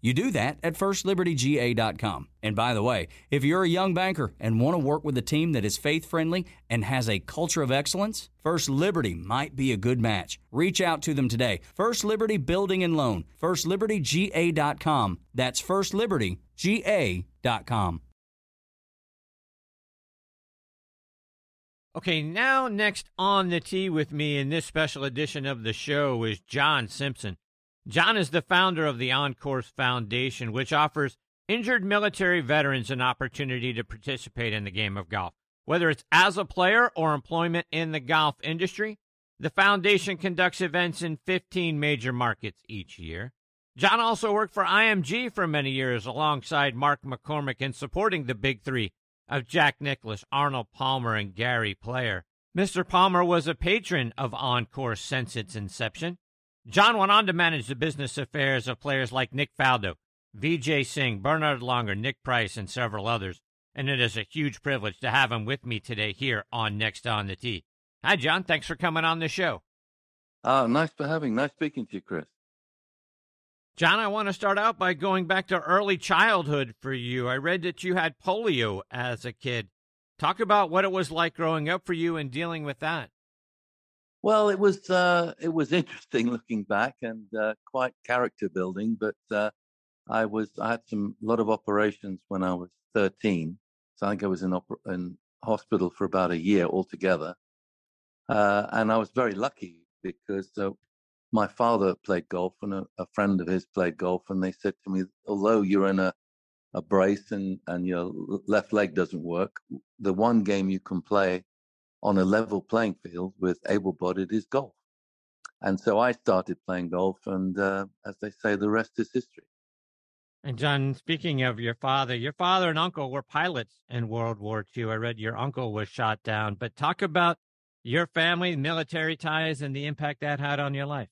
You do that at firstlibertyga.com. And by the way, if you're a young banker and want to work with a team that is faith friendly and has a culture of excellence, First Liberty might be a good match. Reach out to them today. First Liberty Building and Loan, firstlibertyga.com. That's firstlibertyga.com. Okay, now next on the tee with me in this special edition of the show is John Simpson. John is the founder of the On-Course Foundation, which offers injured military veterans an opportunity to participate in the game of golf. Whether it's as a player or employment in the golf industry, the foundation conducts events in 15 major markets each year. John also worked for IMG for many years alongside Mark McCormack in supporting the big three of Jack Nicklaus, Arnold Palmer, and Gary Player. Mr. Palmer was a patron of On-Course since its inception. John went on to manage the business affairs of players like Nick Faldo, Vijay Singh, Bernhard Langer, Nick Price, and several others. And it is a huge privilege to have him with me today here on Next on the Tee. Hi, John. Thanks for coming on the show. Uh, nice for having. Nice speaking to you, Chris. John, I want to start out by going back to early childhood for you. I read that you had polio as a kid. Talk about what it was like growing up for you and dealing with that. Well, it was uh, it was interesting looking back and uh, quite character building. But uh, I was I had some lot of operations when I was 13, so I think I was in in hospital for about a year altogether. Uh, and I was very lucky because uh, my father played golf and a, a, friend of his played golf, and they said to me, although you're in a, a brace and, and your left leg doesn't work, the one game you can play on a level playing field with able bodied is golf. And so I started playing golf, and uh, as they say, the rest is history. And John, speaking of your father, your father and uncle were pilots in World War II. I read your uncle was shot down, but talk about your family, military ties, and the impact that had on your life.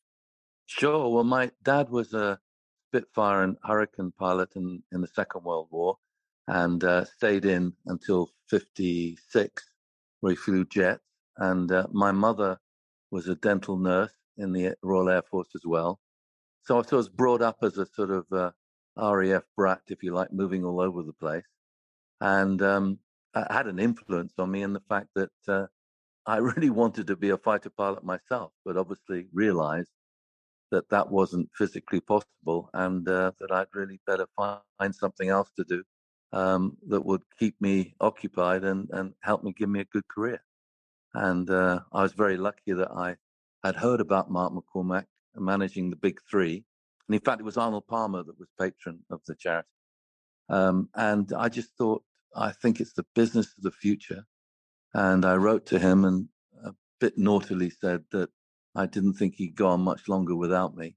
Sure. Well, my dad was a Spitfire and Hurricane pilot in, in the Second World War and uh, stayed in until 56, he flew jets. And uh, my mother was a dental nurse in the Royal Air Force as well. So I was brought up as a sort of uh, RAF brat, if you like, moving all over the place. And um, had an influence on me in the fact that uh, I really wanted to be a fighter pilot myself, but obviously realized that that wasn't physically possible and uh, that I'd really better find something else to do um, that would keep me occupied and, and help me give me a good career. And uh, I was very lucky that I had heard about Mark McCormack managing the big three. And in fact, it was Arnold Palmer that was patron of the charity. Um, and I just thought, I think it's the business of the future. And I wrote to him and a bit naughtily said that I didn't think he'd go on much longer without me.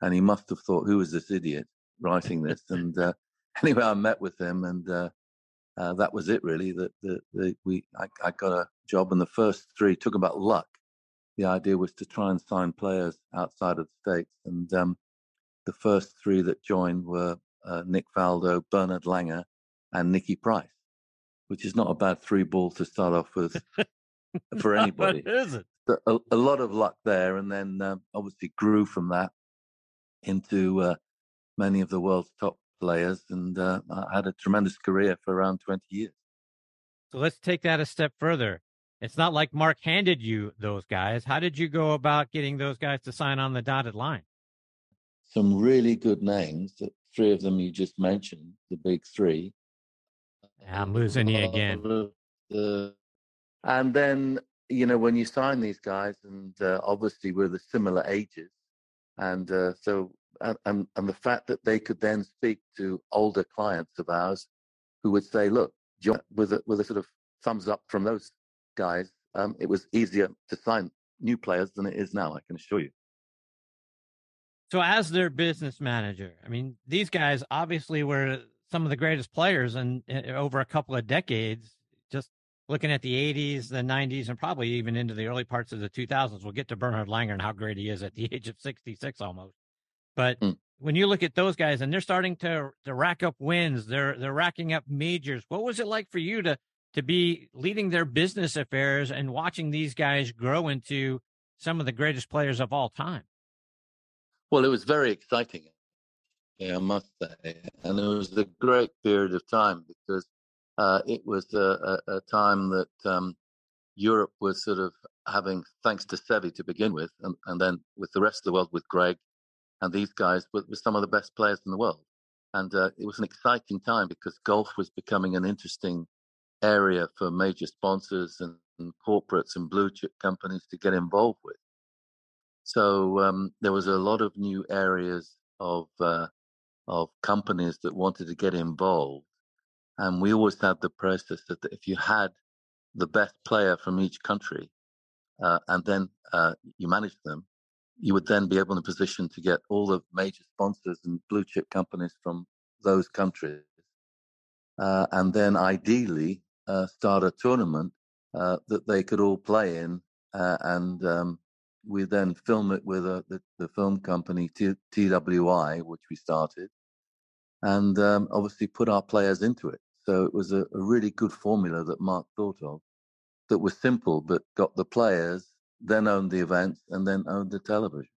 And he must have thought, who is this idiot writing this? and uh, anyway, I met with him, and uh, uh, that was it really. That, that, we, I, I, got a job, and the first three took about luck. The idea was to try and sign players outside of the states, and um, the first three that joined were uh, Nick Faldo, Bernhard Langer, and Nicky Price, which is not a bad three ball to start off with for anybody. what is it? a, a, lot of luck there, and then um, obviously grew from that into uh, many of the world's top players, and uh, had a tremendous career for around twenty years. So let's take that a step further. It's not like Mark handed you those guys. How did you go about getting those guys to sign on the dotted line? Some really good names. Three of them you just mentioned, the big three. I'm losing you again. Uh, and then you know, when you sign these guys, and uh, obviously we're the similar ages, and uh, so and and the fact that they could then speak to older clients of ours who would say, look, with a, with a sort of thumbs up from those guys, um, it was easier to sign new players than it is now. I can assure you. So, as their business manager, I mean, these guys obviously were some of the greatest players and over a couple of decades. Just looking at the 80s, the 90s, and probably even into the early parts of the 2000s. We'll get to Bernhard Langer and how great he is at the age of 66 almost. But mm. when you look at those guys and they're starting to to rack up wins, they're they're racking up majors. What was it like for you to to be leading their business affairs and watching these guys grow into some of the greatest players of all time? Well, it was very exciting, Yeah, I must say, and it was a great period of time because uh, it was a, a, a time that um, Europe was sort of having, thanks to Seve to begin with, and, and then with the rest of the world with Greg and these guys were, were some of the best players in the world. And uh, it was an exciting time because golf was becoming an interesting area for major sponsors and, and corporates and blue chip companies to get involved with. So um, there was a lot of new areas of uh, of companies that wanted to get involved, and we always had the process that if you had the best player from each country, uh, and then uh, you managed them, you would then be able in a position to get all the major sponsors and blue chip companies from those countries. Uh, and then ideally uh, start a tournament uh, that they could all play in. Uh, and um, we then film it with uh, the, the, film company T- TWI, which we started, and um, obviously put our players into it. So it was a, a really good formula that Mark thought of that was simple, but got the players then owned the event, and then owned the television.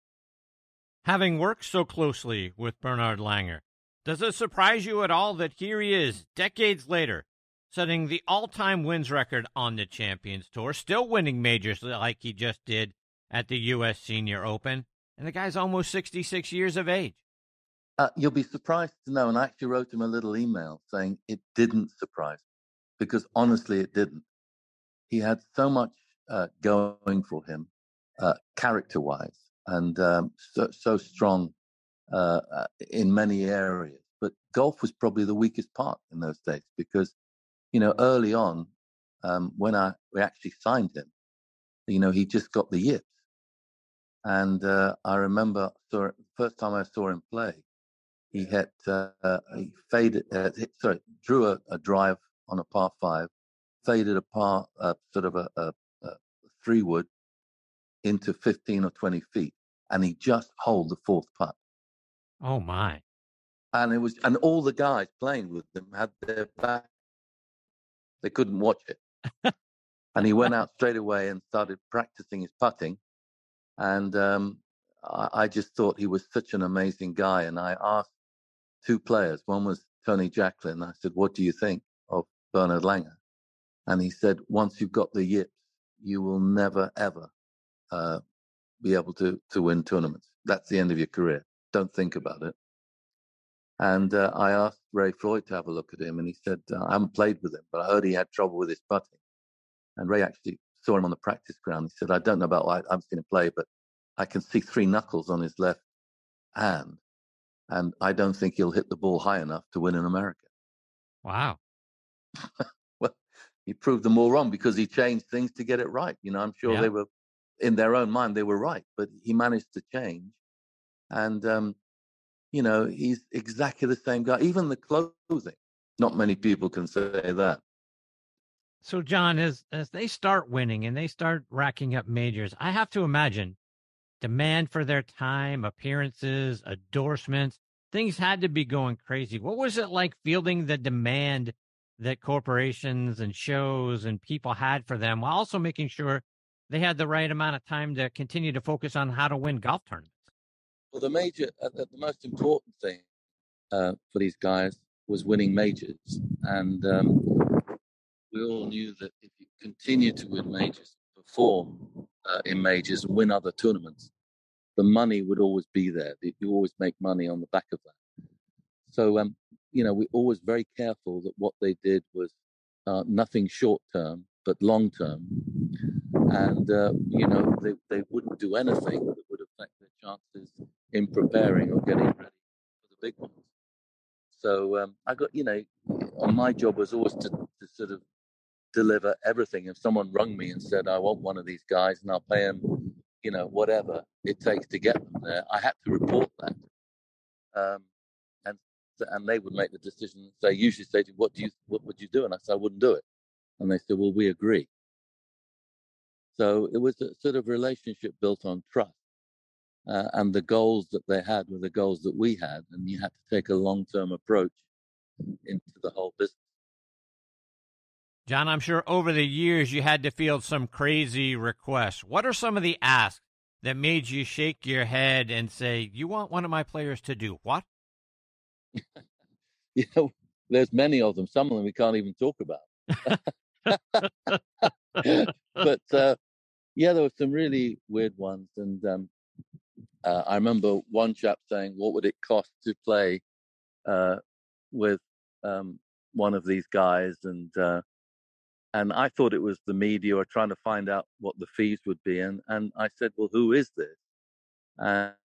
Having worked so closely with Bernhard Langer, does it surprise you at all that here he is, decades later, setting the all time wins record on the Champions Tour, still winning majors like he just did at the U.S. Senior Open, and the guy's almost 66 years of age? Uh, you'll be surprised to know, and I actually wrote him a little email saying it didn't surprise me because honestly, it didn't. He had so much uh, going for him, uh, character wise, and um, so, so, strong uh, uh, in many areas. But golf was probably the weakest part in those days because, you know, early on, um, when I we actually signed him, you know, he just got the yips. And uh, I remember saw, first time I saw him play, he hit, uh, he faded, hit, sorry, drew a, a, drive on a par five, faded a par, sort of a, a three wood into 15 or 20 feet and he just hold the fourth putt. Oh my. And it was, and all the guys playing with them had their back. They couldn't watch it. and he went out straight away and started practicing his putting. And um, I, I just thought he was such an amazing guy. And I asked two players. One was Tony Jacklin. I said, What do you think of Bernhard Langer? And he said, Once you've got the yips, you will never ever uh, be able to to win tournaments. That's the end of your career. Don't think about it. And uh, I asked Ray Floyd to have a look at him, and he said, uh, I haven't played with him, but I heard he had trouble with his putting. And Ray actually saw him on the practice ground. He said, I don't know about why I'm going to play, but I can see three knuckles on his left hand, and I don't think he'll hit the ball high enough to win in America. Wow. He proved them all wrong because he changed things to get it right. You know, I'm sure yeah. they were in their own mind they were right, but he managed to change. And um, you know, he's exactly the same guy. Even the clothing, not many people can say that. So, John, as as they start winning and they start racking up majors, I have to imagine demand for their time, appearances, endorsements, things had to be going crazy. What was it like fielding the demand that corporations and shows and people had for them while also making sure they had the right amount of time to continue to focus on how to win golf tournaments. Well, the major, uh, the most important thing uh, for these guys was winning majors, and um, we all knew that if you continue to win majors, perform uh, in majors, and win other tournaments, the money would always be there. You always make money on the back of that. So um, you know, we're always very careful that what they did was uh, nothing short term, but long term. And, uh, you know, they, they wouldn't do anything that would affect their chances in preparing or getting ready for the big ones. So um, I got, you know, on my job was always to, to sort of deliver everything. If someone rung me and said, I want one of these guys and I'll pay them, you know, whatever it takes to get them there, I had to report that. Um, and they would make the decision. So I usually say what do you, what would you do? And I said, I wouldn't do it. And they said, well, we agree. So it was a sort of relationship built on trust. Uh, and the goals that they had were the goals that we had. And you had to take a long term approach into the whole business. John, I'm sure over the years you had to field some crazy requests. What are some of the asks that made you shake your head and say, You want one of my players to do what? you know, there's many of them. Some of them we can't even talk about. but uh, yeah, there were some really weird ones. And um, uh, I remember one chap saying, What would it cost to play uh, with um, one of these guys? And uh, and I thought it was the media or trying to find out what the fees would be. And, and I said, well, who is this?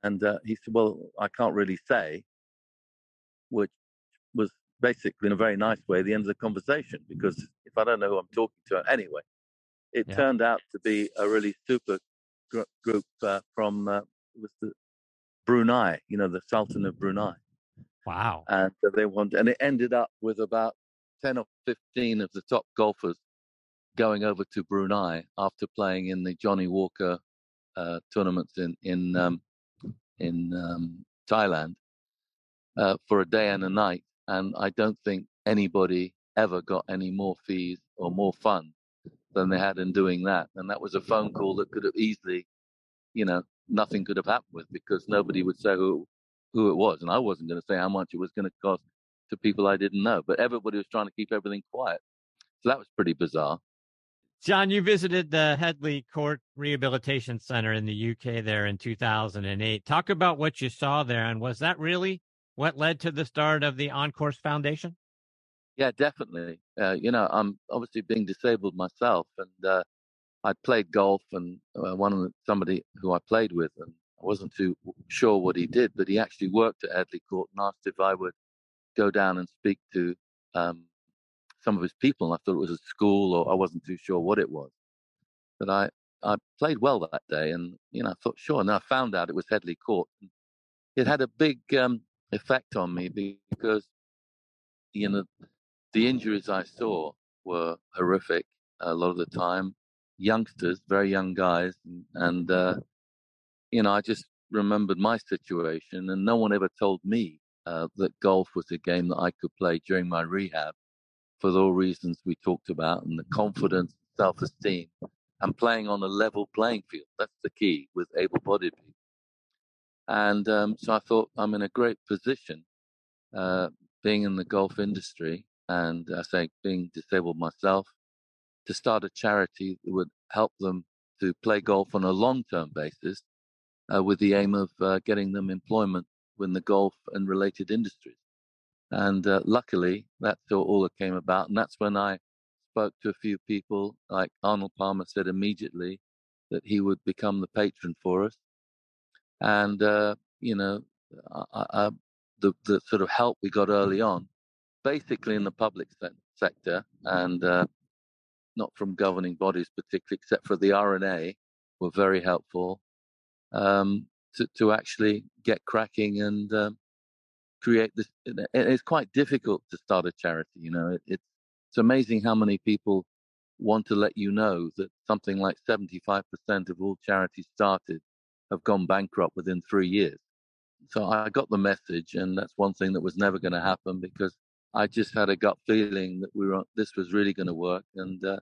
and uh, he said, well, I can't really say, which was basically in a very nice way the end of the conversation because if I don't know who I'm talking to, anyway, it yeah. turned out to be a really super gr- group uh, from uh, was the Brunei, you know, the Sultan of Brunei. Wow! And they wanted, and it ended up with about ten or fifteen of the top golfers going over to Brunei after playing in the Johnnie Walker uh, tournaments in in um, in um, Thailand uh, for a day and a night, and I don't think anybody ever got any more fees or more fun than they had in doing that. And that was a phone call that could have easily, you know, nothing could have happened with because nobody would say who who it was, and I wasn't going to say how much it was going to cost to people I didn't know. But everybody was trying to keep everything quiet, so that was pretty bizarre. John, you visited the Headley Court Rehabilitation Center in the UK there in 2008. Talk about what you saw there, and was that really what led to the start of the On Course Foundation? Yeah, definitely. Uh, you know, I'm obviously being disabled myself, and uh, I played golf, and uh, one somebody who I played with, and I wasn't too sure what he did, but he actually worked at Headley Court and asked if I would go down and speak to um, some of his people, and I thought it was a school, or I wasn't too sure what it was. But I, I played well that day, and you know, I thought sure. And I found out it was Headley Court. It had a big um, effect on me because you know the injuries I saw were horrific a lot of the time. Youngsters, very young guys, and, uh, you know, I just remembered my situation, and no one ever told me uh, that golf was a game that I could play during my rehab for the reasons we talked about and the confidence, self esteem, and playing on a level playing field. That's the key with able bodied people. And um, so I thought I'm in a great position uh, being in the golf industry and I say being disabled myself to start a charity that would help them to play golf on a long term basis uh, with the aim of uh, getting them employment in the golf and related industries. And uh, luckily, that's all that came about. And that's when I spoke to a few people, like Arnold Palmer said immediately that he would become the patron for us. And, uh, you know, the, the sort of help we got early on, basically in the public se- sector and uh, not from governing bodies particularly, except for the R&A, were very helpful um, to, to actually get cracking and um, create this. It's quite difficult to start a charity. You know, it, it's it's amazing how many people want to let you know that something like 75% of all charities started have gone bankrupt within three years. So I got the message, and that's one thing that was never going to happen because I just had a gut feeling that we were this was really going to work, and uh,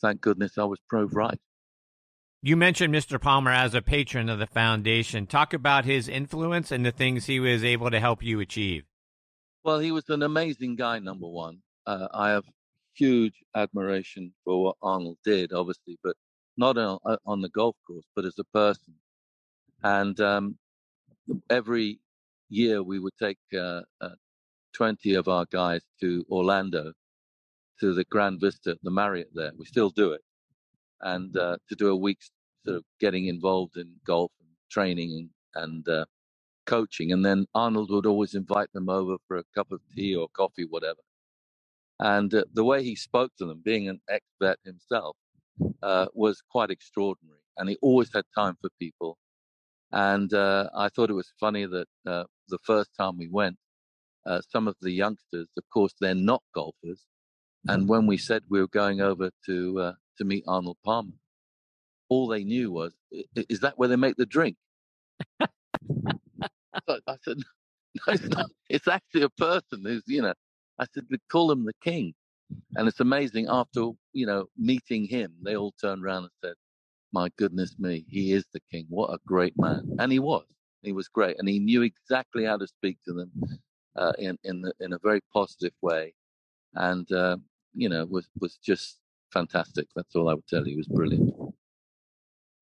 thank goodness I was proved right. You mentioned Mr. Palmer as a patron of the foundation. Talk about his influence and the things he was able to help you achieve. Well, he was an amazing guy, number one. Uh, I have huge admiration for what Arnold did, obviously, but not on, uh, on the golf course, but as a person. And um, every year we would take uh, uh, 20 of our guys to Orlando to the Grande Vista, the Marriott there. We still do it and uh, to do a week's sort of getting involved in golf and training and, uh, coaching, and then Arnold would always invite them over for a cup of tea or coffee, whatever. And uh, the way he spoke to them, being an expert himself, uh, was quite extraordinary. And he always had time for people. And uh, I thought it was funny that uh, the first time we went, uh, some of the youngsters, of course, they're not golfers. And when we said we were going over to uh, to meet Arnold Palmer, all they knew was, "Is that where they make the drink?" so I said, "No, it's not. It's actually a person who's, you know." I said, "We call him the king," and it's amazing. After you know meeting him, they all turned around and said, "My goodness me, he is the king. What a great man!" And he was. He was great, and he knew exactly how to speak to them uh, in in the, in a very positive way, and uh, you know was was just fantastic. That's all I would tell you. He was brilliant.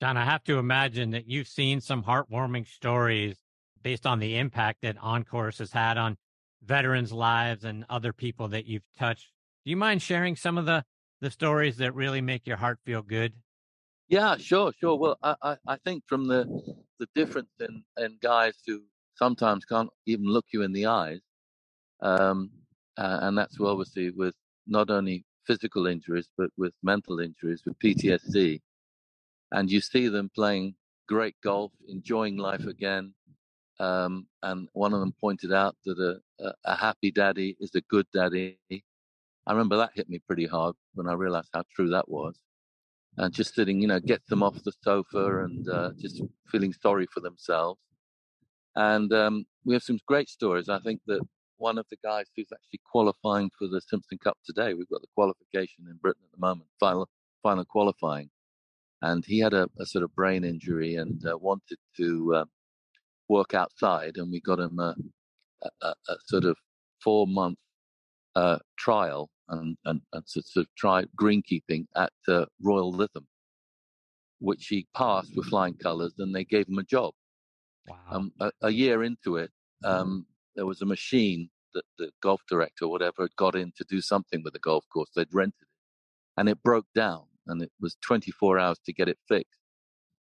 John, I have to imagine that you've seen some heartwarming stories based on the impact that OnCourse has had on veterans' lives and other people that you've touched. Do you mind sharing some of the, the stories that really make your heart feel good? Yeah, sure, sure. Well, I, I, I think from the the difference in, in guys who sometimes can't even look you in the eyes, um, uh, and that's obviously with not only physical injuries but with mental injuries, with PTSD and you see them playing great golf, enjoying life again. Um, and one of them pointed out that a, a, a, happy daddy is a good daddy. I remember that hit me pretty hard when I realized how true that was. And just sitting, you know, gets them off the sofa and uh, just feeling sorry for themselves. And um, we have some great stories. I think that one of the guys who's actually qualifying for the Simpson Cup today, we've got the qualification in Britain at the moment, final final qualifying and he had a, a sort of brain injury and uh, wanted to uh, work outside, and we got him a, a, a sort of four month uh, trial and, and, and sort of try greenkeeping at uh, Royal Lytham, which he passed with flying colours, and they gave him a job. Wow. Um, a, year into it, um, there was a machine that the golf director or whatever had got in to do something with the golf course. They'd rented it, and it broke down and it was 24 hours to get it fixed.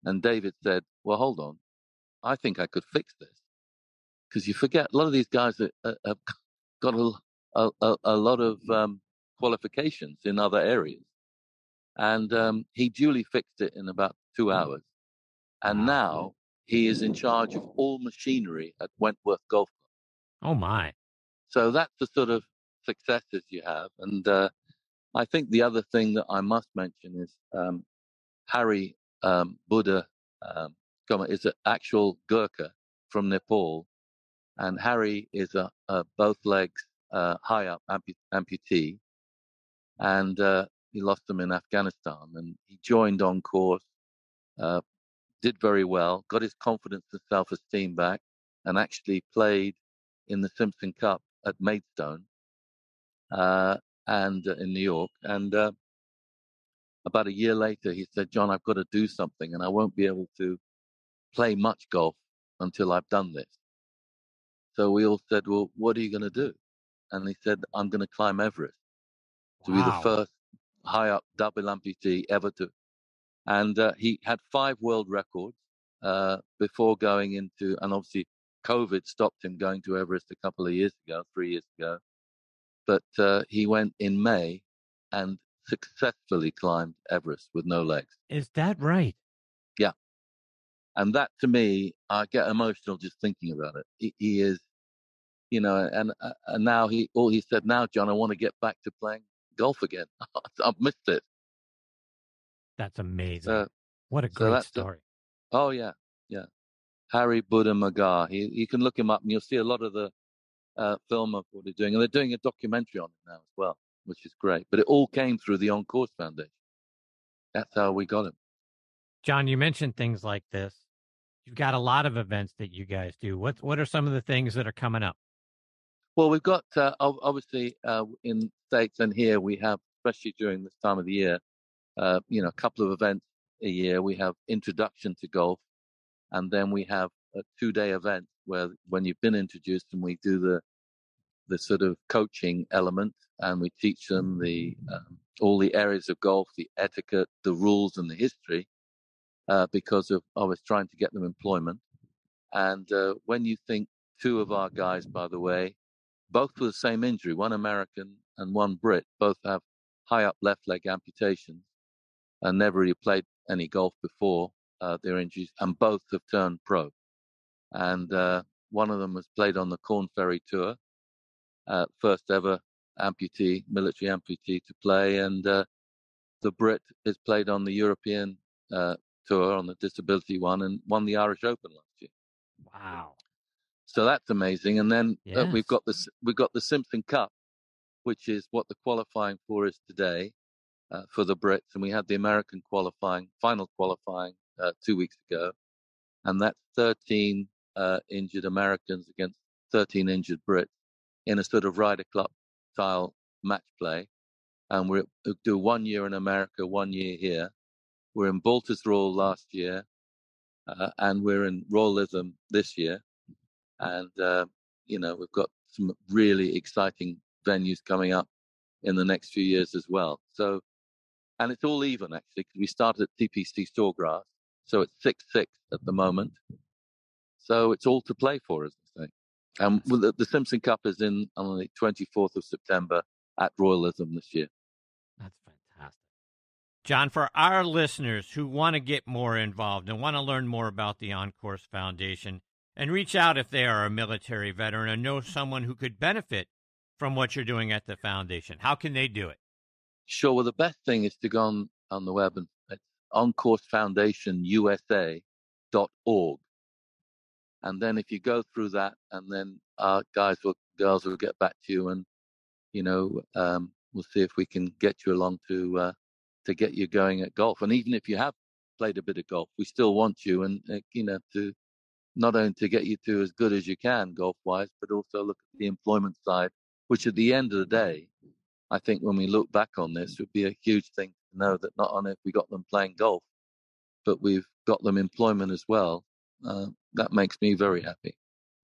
And David said, Well, hold on. I think I could fix this. Because you forget, a lot of these guys have got a, a, a lot of um, qualifications in other areas. And um, he duly fixed it in about two hours. And now he is in charge of all machinery at Wentworth Golf Club. Oh, my. So that's the sort of successes you have. And uh, I think the other thing that I must mention is um, Hari um, Budha um, is an actual Gurkha from Nepal, and Hari is a, a both legs uh, high up amputee, and uh, he lost them in Afghanistan, and he joined OnCourse, uh, did very well, got his confidence and self-esteem back, and actually played in the Simpson Cup at Maidstone. Uh, and uh, in New York. And uh, about a year later, he said, "John, I've got to do something, and I won't be able to play much golf until I've done this." So we all said, "Well, what are you going to do?" And he said, "I'm going to climb Everest to wow. be the first high up double amputee ever to." And uh, he had five world records uh, before going into, and obviously COVID stopped him going to Everest a couple of years ago, three years ago but uh, he went in May and successfully climbed Everest with no legs. Is that right? Yeah. And that to me, I get emotional just thinking about it. He, he is, you know, and uh, and now he all he said now, John, I want to get back to playing golf again. I've missed it. That's amazing. Uh, what a great so story. The, oh yeah, yeah. Hari Budha Magar. He, you can look him up, and you'll see a lot of the uh, film of what they're doing, and they're doing a documentary on it now as well, which is great. But it all came through the OnCourse Foundation. That's how we got him. John, you mentioned things like this. You've got a lot of events that you guys do. What what are some of the things that are coming up? Well, we've got uh, obviously uh, in states and here we have, especially during this time of the year, uh, you know, a couple of events a year. We have introduction to golf, and then we have a two-day event where when you've been introduced and we do the the sort of coaching element and we teach them the um, all the areas of golf, the etiquette, the rules, and the history, uh, because of I was trying to get them employment. And uh, when you think two of our guys, by the way, both with the same injury, one American and one Brit, both have high up left leg amputations and never really played any golf before uh, their injuries, and both have turned pro. And uh, one of them has played on the Korn Ferry Tour, uh, first ever amputee, military amputee to play, and uh, the Brit has played on the European uh, Tour on the disability one and won the Irish Open last year. Wow! So that's amazing. And then yes. uh, we've got this, we've got the Simpson Cup, which is what the qualifying for is today uh, for the Brits, and we had the American qualifying, final qualifying uh, two weeks ago, and that's 13 uh, injured Americans against 13 injured Brits in a sort of Ryder Club style match play, and we do one year in America, one year here. We're in Baltusrol last year, uh, and we're in Royal Lytham this year, and uh, you know we've got some really exciting venues coming up in the next few years as well. So and it's all even actually because we started at TPC Sawgrass, so it's six six at the moment. So it's all to play for, as I say. And the, the Simpson Cup is in on the 24th of September at Royal Lytham this year. That's fantastic. John, for our listeners who want to get more involved and want to learn more about the On Course Foundation and reach out if they are a military veteran or know someone who could benefit from what you're doing at the foundation, how can they do it? Sure. Well, the best thing is to go on, on the web and it's oncoursefoundationusa.org. And then if you go through that, and then our guys or girls will get back to you, and you know, um, we'll see if we can get you along to uh, to get you going at golf. And even if you have played a bit of golf, we still want you, and uh, you know, to not only to get you to as good as you can golf wise, but also look at the employment side, which at the end of the day I think when we look back on this, would be a huge thing to know that not only have we got them playing golf, but we've got them employment as well. Uh, that makes me very happy.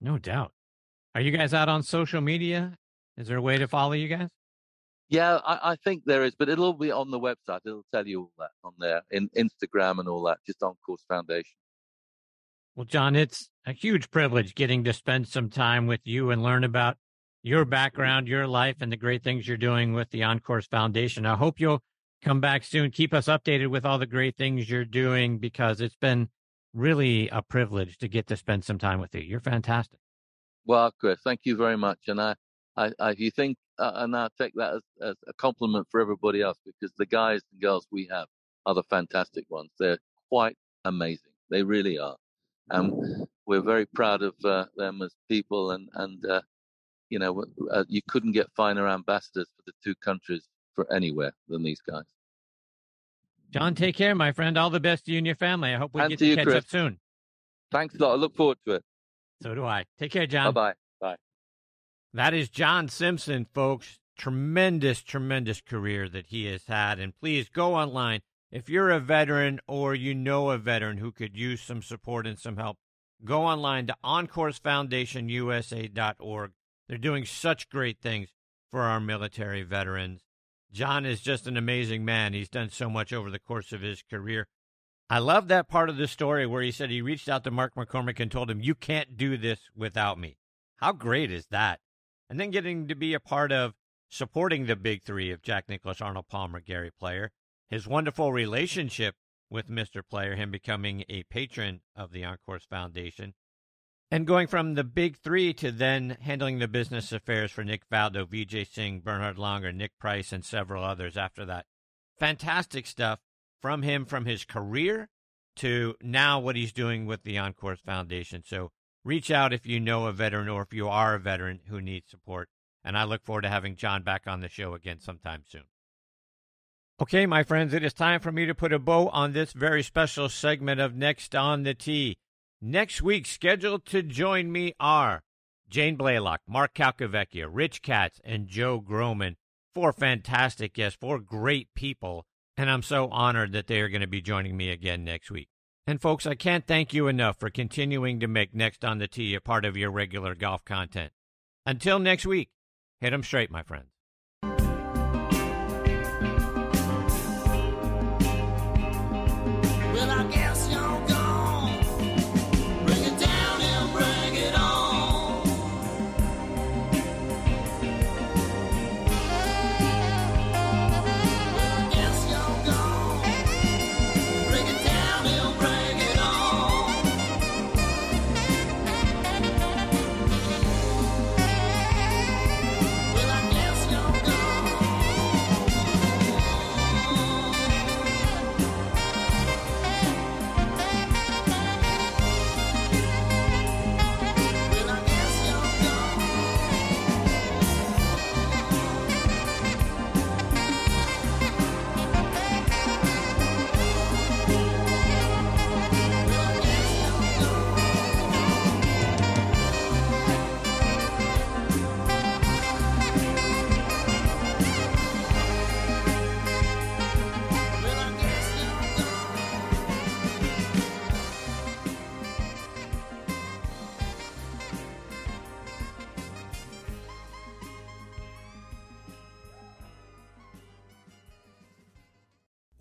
No doubt. Are you guys out on social media? Is there a way to follow you guys? Yeah, I, I, think there is, but it'll be on the website. It'll tell you all that on there, in Instagram and all that, just on Course Foundation. Well, John, it's a huge privilege getting to spend some time with you and learn about your background, your life, and the great things you're doing with the On Course Foundation. I hope you'll come back soon. Keep us updated with all the great things you're doing because it's been really a privilege to get to spend some time with you. You're fantastic. Well, Chris, thank you very much. And I, I, I you think, uh, and I take that as, as a compliment for everybody else because the guys and girls we have are the fantastic ones. They're quite amazing. They really are. And we're very proud of uh, them as people and, and, uh, you know, uh, you couldn't get finer ambassadors for the two countries for anywhere than these guys. John, take care, my friend. All the best to you and your family. I hope we and get to, you, catch Chris. up soon. Thanks a lot. I look forward to it. So do I. Take care, John. Bye-bye. Bye. That is John Simpson, folks. Tremendous, tremendous career that he has had. And please go online. If you're a veteran or you know a veteran who could use some support and some help, go online to oncoursefoundationusa.org they're doing such great things for our military veterans. John is just an amazing man. He's done so much over the course of his career. I love that part of the story where he said he reached out to Mark McCormack and told him, You can't do this without me. How great is that? And then getting to be a part of supporting the big three of Jack Nicklaus, Arnold Palmer, Gary Player, his wonderful relationship with Mr. Player, him becoming a patron of the On Course Foundation, and going from the big three to then handling the business affairs for Nick Faldo, Vijay Singh, Bernhard Langer, Nick Price, and several others after that. Fantastic stuff from him from his career to now what he's doing with the On Course Foundation. So reach out if you know a veteran or if you are a veteran who needs support. And I look forward to having John back on the show again sometime soon. Okay, my friends, it is time for me to put a bow on this very special segment of Next on the Tee. Next week, scheduled to join me are Jane Blalock, Mark Calcavecchia, Rich Katz, and Joe Groman. Four fantastic guests, four great people, and I'm so honored that they are going to be joining me again next week. And folks, I can't thank you enough for continuing to make Next on the Tee a part of your regular golf content. Until next week, hit 'em straight, my friends.